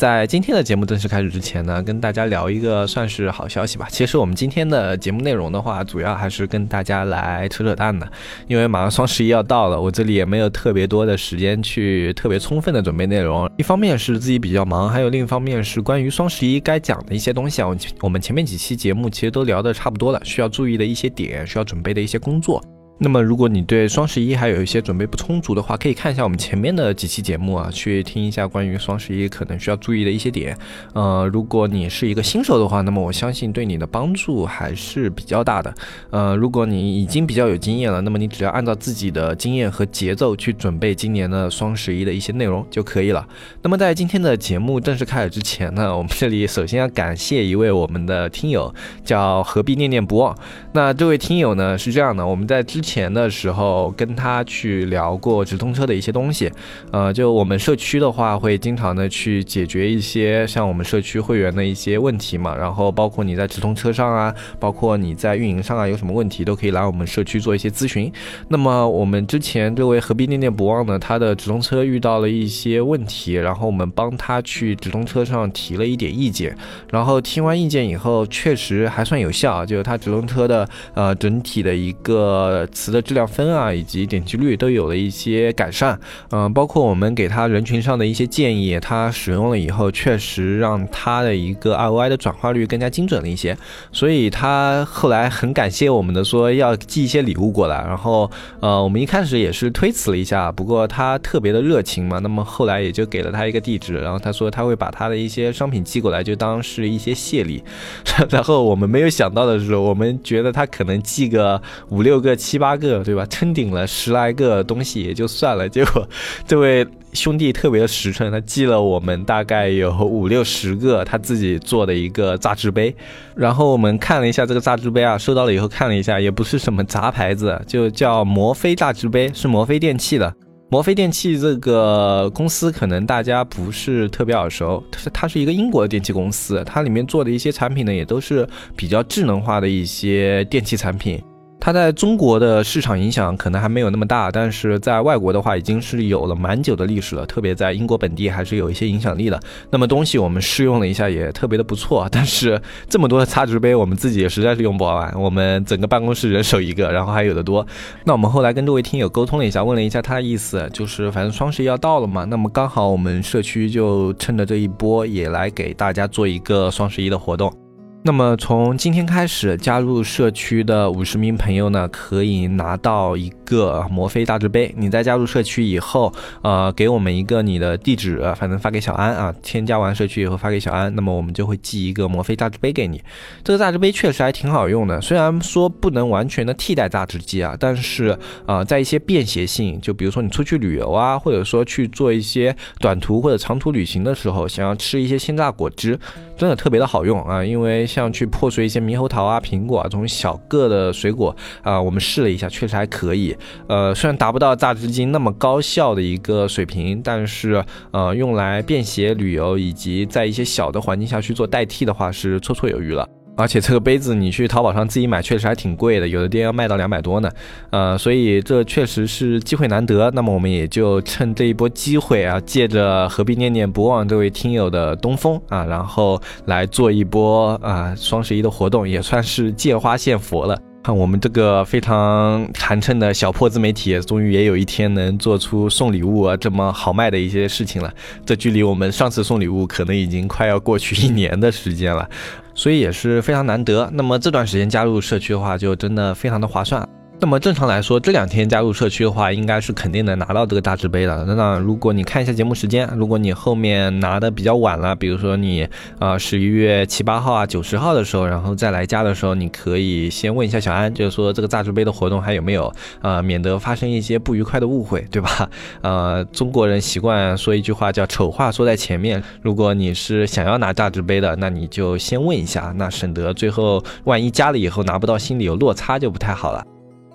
在今天的节目正式开始之前呢，跟大家聊一个算是好消息吧。其实我们今天的节目内容的话，主要还是跟大家来扯扯淡的，因为马上双十一要到了，我这里也没有特别多的时间去特别充分的准备内容。一方面是自己比较忙，还有另一方面是关于双十一该讲的一些东西啊。我们前面几期节目其实都聊得差不多了，需要注意的一些点，需要准备的一些工作。那么，如果你对双十一还有一些准备不充足的话，可以看一下我们前面的几期节目啊，去听一下关于双十一可能需要注意的一些点。呃，如果你是一个新手的话，那么我相信对你的帮助还是比较大的。呃，如果你已经比较有经验了，那么你只要按照自己的经验和节奏去准备今年的双十一的一些内容就可以了。那么在今天的节目正式开始之前呢，我们这里首先要感谢一位我们的听友，叫何必念念不忘。那这位听友呢是这样的，我们在之前的时候跟他去聊过直通车的一些东西，呃，就我们社区的话会经常的去解决一些像我们社区会员的一些问题嘛，然后包括你在直通车上啊，包括你在运营上啊有什么问题都可以来我们社区做一些咨询。那么我们之前这位何必念念不忘呢，他的直通车遇到了一些问题，然后我们帮他去直通车上提了一点意见，然后听完意见以后确实还算有效，就是他直通车的呃整体的一个词的质。量分啊，以及点击率都有了一些改善，嗯，包括我们给他人群上的一些建议，他使用了以后，确实让他的一个 ROI 的转化率更加精准了一些，所以他后来很感谢我们的，说要寄一些礼物过来，然后呃，我们一开始也是推辞了一下，不过他特别的热情嘛，那么后来也就给了他一个地址，然后他说他会把他的一些商品寄过来，就当是一些谢礼，然后我们没有想到的是，我们觉得他可能寄个五六个、七八八个。对吧？撑顶了十来个东西也就算了，结果这位兄弟特别的实诚，他寄了我们大概有五六十个他自己做的一个榨汁杯。然后我们看了一下这个榨汁杯啊，收到了以后看了一下，也不是什么杂牌子，就叫摩飞榨汁杯，是摩飞电器的。摩飞电器这个公司可能大家不是特别耳熟，它是它是一个英国的电器公司，它里面做的一些产品呢，也都是比较智能化的一些电器产品。它在中国的市场影响可能还没有那么大，但是在外国的话已经是有了蛮久的历史了，特别在英国本地还是有一些影响力的。那么东西我们试用了一下，也特别的不错。但是这么多的擦纸杯，我们自己也实在是用不完，我们整个办公室人手一个，然后还有的多。那我们后来跟这位听友沟通了一下，问了一下他的意思，就是反正双十一要到了嘛，那么刚好我们社区就趁着这一波，也来给大家做一个双十一的活动。那么从今天开始，加入社区的五十名朋友呢，可以拿到一个摩飞大制杯。你在加入社区以后，呃，给我们一个你的地址，反正发给小安啊。添加完社区以后发给小安，那么我们就会寄一个摩飞大制杯给你。这个大制杯确实还挺好用的，虽然说不能完全的替代榨汁机啊，但是啊，在一些便携性，就比如说你出去旅游啊，或者说去做一些短途或者长途旅行的时候，想要吃一些鲜榨果汁，真的特别的好用啊，因为。像去破碎一些猕猴桃啊、苹果啊这种小个的水果啊，我们试了一下，确实还可以。呃，虽然达不到榨汁机那么高效的一个水平，但是呃，用来便携旅游以及在一些小的环境下去做代替的话，是绰绰有余了。而且这个杯子你去淘宝上自己买确实还挺贵的，有的店要卖到两百多呢。呃，所以这确实是机会难得。那么我们也就趁这一波机会啊，借着何必念念不忘这位听友的东风啊，然后来做一波啊双十一的活动，也算是借花献佛了。看我们这个非常寒碜的小破自媒体，终于也有一天能做出送礼物啊这么好卖的一些事情了。这距离我们上次送礼物可能已经快要过去一年的时间了。所以也是非常难得。那么这段时间加入社区的话，就真的非常的划算。那么正常来说，这两天加入社区的话，应该是肯定能拿到这个大字杯的。那如果你看一下节目时间，如果你后面拿的比较晚了，比如说你啊十一月七八号啊九十号的时候，然后再来加的时候，你可以先问一下小安，就是说这个大字杯的活动还有没有啊，免得发生一些不愉快的误会，对吧？呃，中国人习惯说一句话叫丑话说在前面。如果你是想要拿大字杯的，那你就先问一下，那省得最后万一加了以后拿不到，心里有落差就不太好了。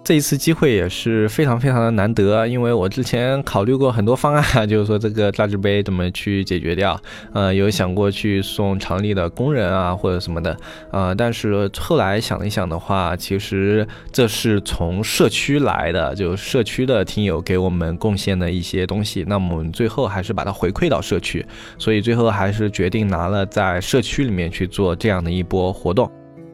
这一次机会也是非常非常的难得，因为我之前考虑过很多方案，就是说这个榨汁杯怎么去解决掉，呃，有想过去送厂里的工人啊或者什么的，呃，但是后来想一想的话，其实这是从社区来的，就社区的听友给我们贡献的一些东西，那么我们最后还是把它回馈到社区，所以最后还是决定拿了在社区里面去做这样的一波活动。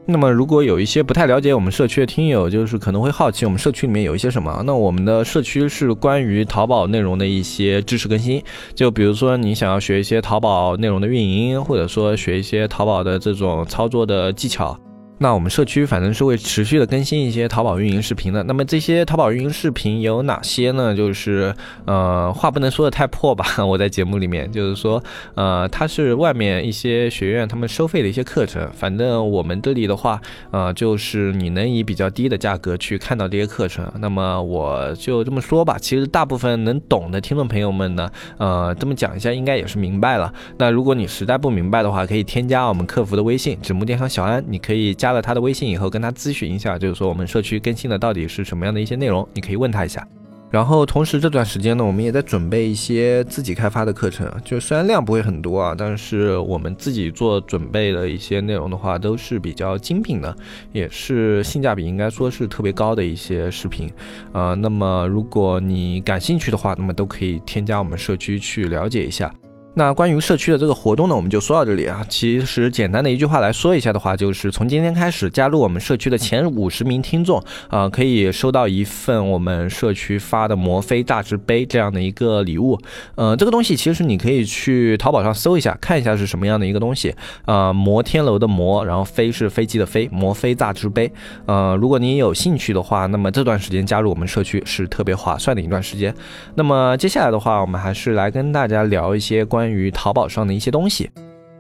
那么，如果有一些不太了解我们社区的听友，就是可能会好奇我们社区里面有一些什么。那我们的社区是关于淘宝内容的一些知识更新，就比如说你想要学一些淘宝内容的运营，或者说学一些淘宝的这种操作的技巧。那我们社区反正是会持续的更新一些淘宝运营视频的。那么这些淘宝运营视频有哪些呢？就是呃，话不能说的太破吧。我在节目里面就是说，呃，它是外面一些学院他们收费的一些课程。反正我们这里的话，呃，就是你能以比较低的价格去看到这些课程。那么我就这么说吧。其实大部分能懂的听众朋友们呢，呃，这么讲一下应该也是明白了。那如果你实在不明白的话，可以添加我们客服的微信“纸木电商小安”，你可以。加加了他的微信以后，跟他咨询一下，就是说我们社区更新的到底是什么样的一些内容，你可以问他一下。然后同时这段时间呢，我们也在准备一些自己开发的课程，就虽然量不会很多啊，但是我们自己做准备的一些内容的话，都是比较精品的，也是性价比应该说是特别高的一些视频。呃，那么如果你感兴趣的话，那么都可以添加我们社区去了解一下。那关于社区的这个活动呢，我们就说到这里啊。其实简单的一句话来说一下的话，就是从今天开始加入我们社区的前五十名听众啊，可以收到一份我们社区发的摩飞榨汁杯这样的一个礼物。呃，这个东西其实你可以去淘宝上搜一下，看一下是什么样的一个东西。呃，摩天楼的摩，然后飞是飞机的飞，摩飞榨汁杯。呃，如果你有兴趣的话，那么这段时间加入我们社区是特别划算的一段时间。那么接下来的话，我们还是来跟大家聊一些关。关于淘宝上的一些东西。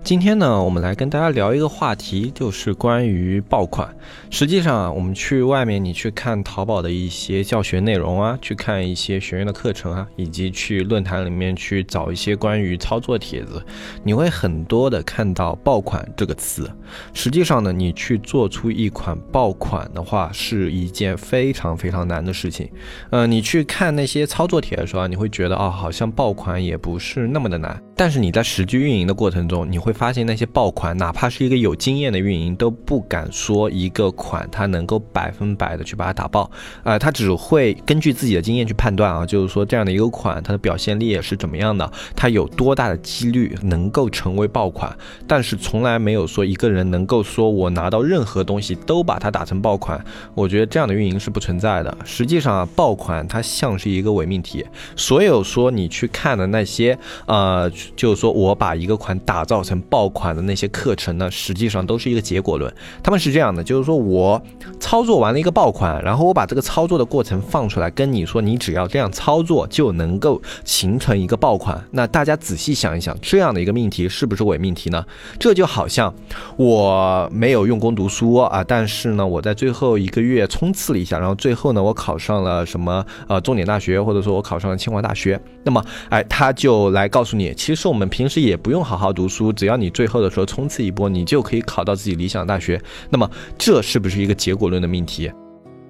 今天呢，我们来跟大家聊一个话题，就是关于爆款。实际上啊，我们去外面，你去看淘宝的一些教学内容啊，去看一些学院的课程啊，以及去论坛里面去找一些关于操作帖子，你会很多的看到爆款这个词。实际上呢，你去做出一款爆款的话，是一件非常非常难的事情。呃，你去看那些操作帖的时候啊，你会觉得啊，好像爆款也不是那么的难。但是你在实际运营的过程中，你会发现那些爆款，哪怕是一个有经验的运营，都不敢说一个款它能够百分百的去把它打爆，啊，他只会根据自己的经验去判断啊，就是说这样的一个款，它的表现力是怎么样的，它有多大的几率能够成为爆款，但是从来没有说一个人能够说我拿到任何东西都把它打成爆款，我觉得这样的运营是不存在的。实际上啊，爆款它像是一个伪命题，所有说你去看的那些，呃。就是说我把一个款打造成爆款的那些课程呢，实际上都是一个结果论。他们是这样的，就是说我操作完了一个爆款，然后我把这个操作的过程放出来，跟你说，你只要这样操作就能够形成一个爆款。那大家仔细想一想，这样的一个命题是不是伪命题呢？这就好像我没有用功读书啊，但是呢，我在最后一个月冲刺了一下，然后最后呢，我考上了什么呃重点大学，或者说我考上了清华大学。那么，哎，他就来告诉你，其实其实。我们平时也不用好好读书，只要你最后的时候冲刺一波，你就可以考到自己理想的大学。那么，这是不是一个结果论的命题？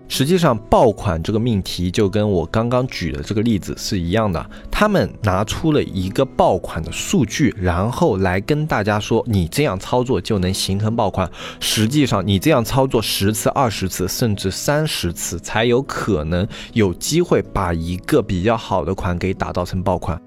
实际上，爆款这个命题就跟我刚刚举的这个例子是一样的。他们拿出了一个爆款的数据，然后来跟大家说，你这样操作就能形成爆款。实际上，你这样操作十次、二十次，甚至三十次，才有可能有机会把一个比较好的款给打造成爆款。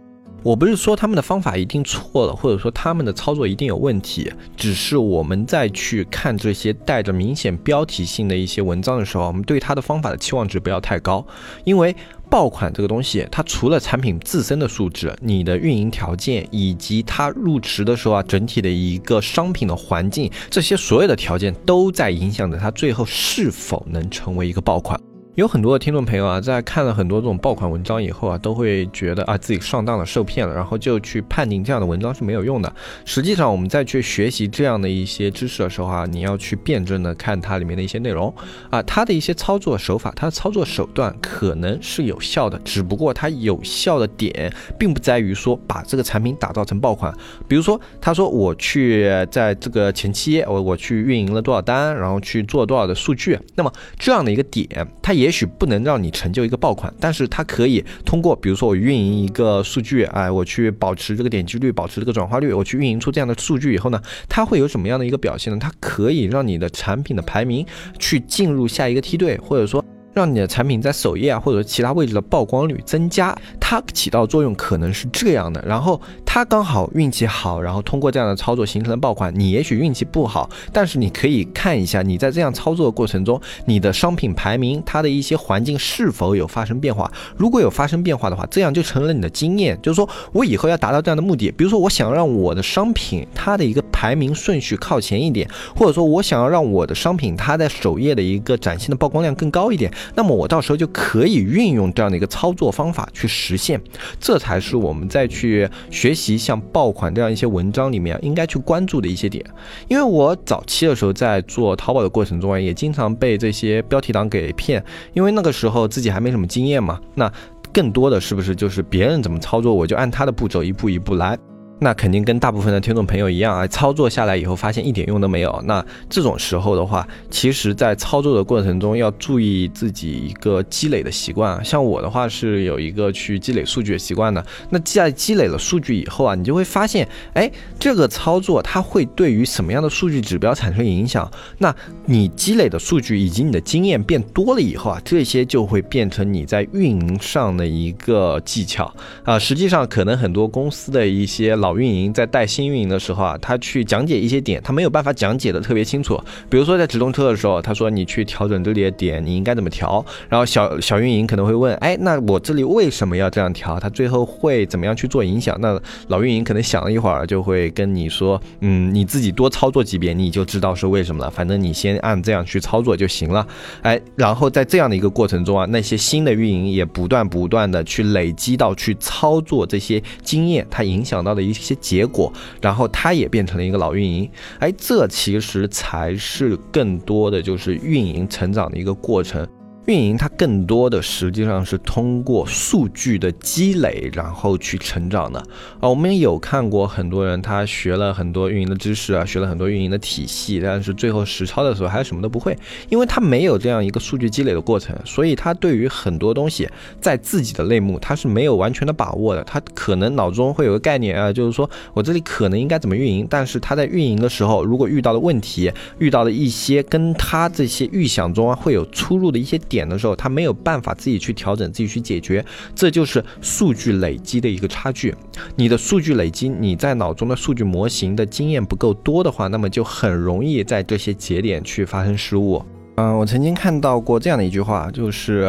我不是说他们的方法一定错了，或者说他们的操作一定有问题，只是我们在去看这些带着明显标题性的一些文章的时候，我们对他的方法的期望值不要太高，因为爆款这个东西，它除了产品自身的素质、你的运营条件以及它入池的时候啊，整体的一个商品的环境，这些所有的条件都在影响着它最后是否能成为一个爆款。有很多的听众朋友啊，在看了很多这种爆款文章以后啊，都会觉得啊自己上当了、受骗了，然后就去判定这样的文章是没有用的。实际上，我们在去学习这样的一些知识的时候啊，你要去辩证的看它里面的一些内容啊，它的一些操作手法、它的操作手段可能是有效的，只不过它有效的点并不在于说把这个产品打造成爆款。比如说，他说我去在这个前期我我去运营了多少单，然后去做多少的数据，那么这样的一个点，它也也许不能让你成就一个爆款，但是它可以通过，比如说我运营一个数据，哎，我去保持这个点击率，保持这个转化率，我去运营出这样的数据以后呢，它会有什么样的一个表现呢？它可以让你的产品的排名去进入下一个梯队，或者说。让你的产品在首页啊，或者其他位置的曝光率增加，它起到作用可能是这样的。然后它刚好运气好，然后通过这样的操作形成了爆款。你也许运气不好，但是你可以看一下你在这样操作的过程中，你的商品排名它的一些环境是否有发生变化。如果有发生变化的话，这样就成了你的经验，就是说我以后要达到这样的目的，比如说我想让我的商品它的一个排名顺序靠前一点，或者说我想要让我的商品它在首页的一个展现的曝光量更高一点。那么我到时候就可以运用这样的一个操作方法去实现，这才是我们在去学习像爆款这样一些文章里面应该去关注的一些点。因为我早期的时候在做淘宝的过程中啊，也经常被这些标题党给骗，因为那个时候自己还没什么经验嘛。那更多的是不是就是别人怎么操作，我就按他的步骤一步一步来。那肯定跟大部分的听众朋友一样啊，操作下来以后发现一点用都没有。那这种时候的话，其实，在操作的过程中要注意自己一个积累的习惯。像我的话是有一个去积累数据的习惯的。那在积累了数据以后啊，你就会发现，哎，这个操作它会对于什么样的数据指标产生影响？那你积累的数据以及你的经验变多了以后啊，这些就会变成你在运营上的一个技巧啊。实际上，可能很多公司的一些老老运营在带新运营的时候啊，他去讲解一些点，他没有办法讲解的特别清楚。比如说在直通车的时候，他说你去调整这里的点，你应该怎么调？然后小小运营可能会问，哎，那我这里为什么要这样调？他最后会怎么样去做影响？那老运营可能想了一会儿，就会跟你说，嗯，你自己多操作几遍，你就知道是为什么了。反正你先按这样去操作就行了。哎，然后在这样的一个过程中啊，那些新的运营也不断不断的去累积到去操作这些经验，它影响到的一。一些结果，然后他也变成了一个老运营，哎，这其实才是更多的就是运营成长的一个过程。运营它更多的实际上是通过数据的积累，然后去成长的啊。我们有看过很多人，他学了很多运营的知识啊，学了很多运营的体系，但是最后实操的时候还是什么都不会，因为他没有这样一个数据积累的过程，所以他对于很多东西在自己的类目他是没有完全的把握的。他可能脑中会有个概念啊，就是说我这里可能应该怎么运营，但是他在运营的时候，如果遇到的问题，遇到了一些跟他这些预想中啊会有出入的一些点。点的时候，他没有办法自己去调整，自己去解决，这就是数据累积的一个差距。你的数据累积，你在脑中的数据模型的经验不够多的话，那么就很容易在这些节点去发生失误。嗯，我曾经看到过这样的一句话，就是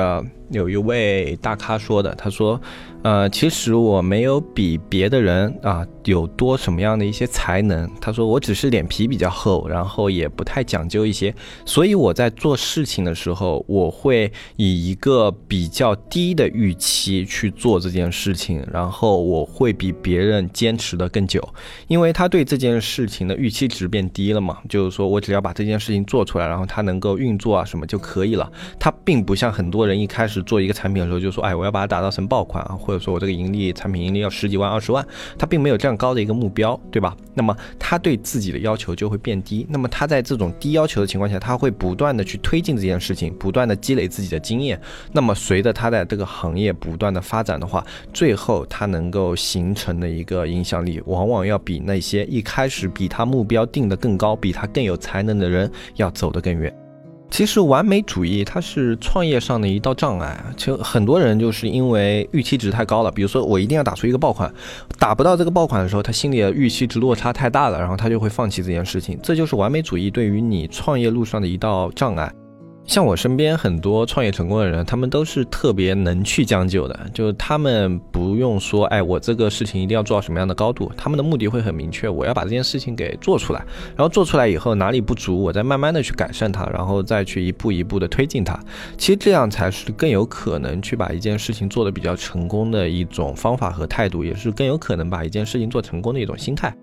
有一位大咖说的，他说。呃，其实我没有比别的人啊有多什么样的一些才能。他说我只是脸皮比较厚，然后也不太讲究一些，所以我在做事情的时候，我会以一个比较低的预期去做这件事情，然后我会比别人坚持的更久，因为他对这件事情的预期值变低了嘛，就是说我只要把这件事情做出来，然后它能够运作啊什么就可以了。他并不像很多人一开始做一个产品的时候就说，哎，我要把它打造成爆款啊。或者说我这个盈利产品盈利要十几万二十万，他并没有这样高的一个目标，对吧？那么他对自己的要求就会变低。那么他在这种低要求的情况下，他会不断的去推进这件事情，不断的积累自己的经验。那么随着他在这个行业不断的发展的话，最后他能够形成的一个影响力，往往要比那些一开始比他目标定的更高、比他更有才能的人要走得更远。其实完美主义它是创业上的一道障碍，就很多人就是因为预期值太高了。比如说我一定要打出一个爆款，打不到这个爆款的时候，他心里的预期值落差太大了，然后他就会放弃这件事情。这就是完美主义对于你创业路上的一道障碍。像我身边很多创业成功的人，他们都是特别能去将就的，就是他们不用说，哎，我这个事情一定要做到什么样的高度，他们的目的会很明确，我要把这件事情给做出来，然后做出来以后哪里不足，我再慢慢的去改善它，然后再去一步一步的推进它。其实这样才是更有可能去把一件事情做得比较成功的一种方法和态度，也是更有可能把一件事情做成功的一种心态。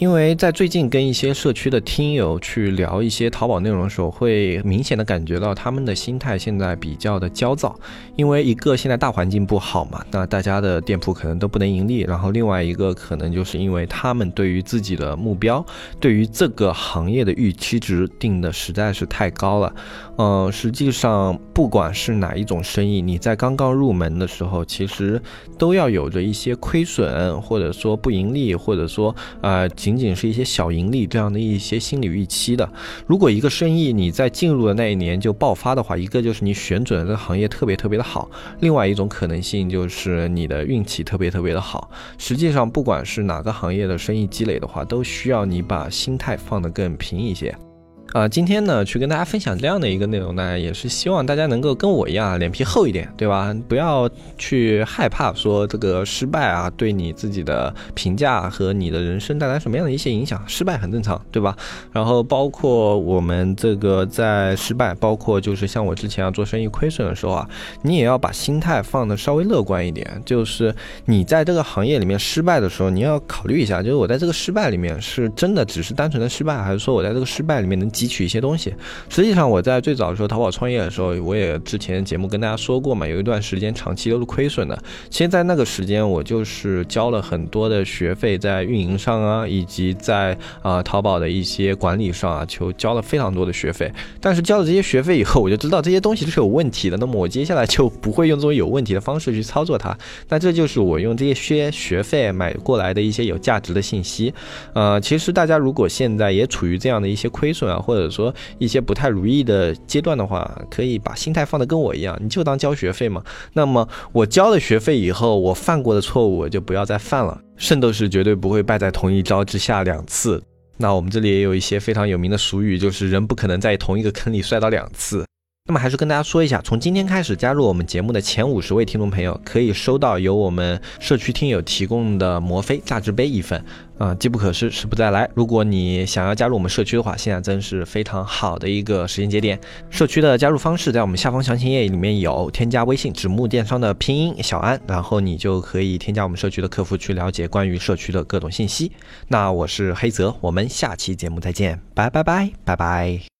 因为在最近跟一些社区的听友去聊一些淘宝内容的时候，会明显的感觉到他们的心态现在比较的焦躁。因为一个现在大环境不好嘛，那大家的店铺可能都不能盈利。然后另外一个可能就是因为他们对于自己的目标，对于这个行业的预期值定的实在是太高了。嗯，实际上不管是哪一种生意，你在刚刚入门的时候，其实都要有着一些亏损，或者说不盈利，或者说呃。仅仅是一些小盈利这样的一些心理预期的。如果一个生意你在进入的那一年就爆发的话，一个就是你选准了这行业特别特别的好，另外一种可能性就是你的运气特别特别的好。实际上，不管是哪个行业的生意积累的话，都需要你把心态放得更平一些。啊，今天呢，去跟大家分享这样的一个内容呢，也是希望大家能够跟我一样，脸皮厚一点，对吧？不要去害怕说这个失败啊，对你自己的评价和你的人生带来什么样的一些影响？失败很正常，对吧？然后包括我们这个在失败，包括就是像我之前要做生意亏损的时候啊，你也要把心态放的稍微乐观一点。就是你在这个行业里面失败的时候，你要考虑一下，就是我在这个失败里面是真的只是单纯的失败，还是说我在这个失败里面能。汲取一些东西。实际上，我在最早的时候淘宝创业的时候，我也之前节目跟大家说过嘛，有一段时间长期都是亏损的。其实，在那个时间，我就是交了很多的学费，在运营上啊，以及在啊淘宝的一些管理上啊，就交了非常多的学费。但是交了这些学费以后，我就知道这些东西是有问题的。那么我接下来就不会用这种有问题的方式去操作它。那这就是我用这些学费买过来的一些有价值的信息。呃，其实大家如果现在也处于这样的一些亏损啊，或者说一些不太如意的阶段的话，可以把心态放得跟我一样，你就当交学费嘛。那么我交了学费以后，我犯过的错误我就不要再犯了。圣斗士绝对不会败在同一招之下两次。那我们这里也有一些非常有名的俗语，就是人不可能在同一个坑里摔倒两次。那么还是跟大家说一下，从今天开始加入我们节目的前五十位听众朋友，可以收到由我们社区听友提供的摩飞榨汁杯一份。啊，机不可失，时不再来。如果你想要加入我们社区的话，现在真是非常好的一个时间节点。社区的加入方式在我们下方详情页里面有，添加微信“纸木电商”的拼音小安，然后你就可以添加我们社区的客服去了解关于社区的各种信息。那我是黑泽，我们下期节目再见，拜拜拜拜拜。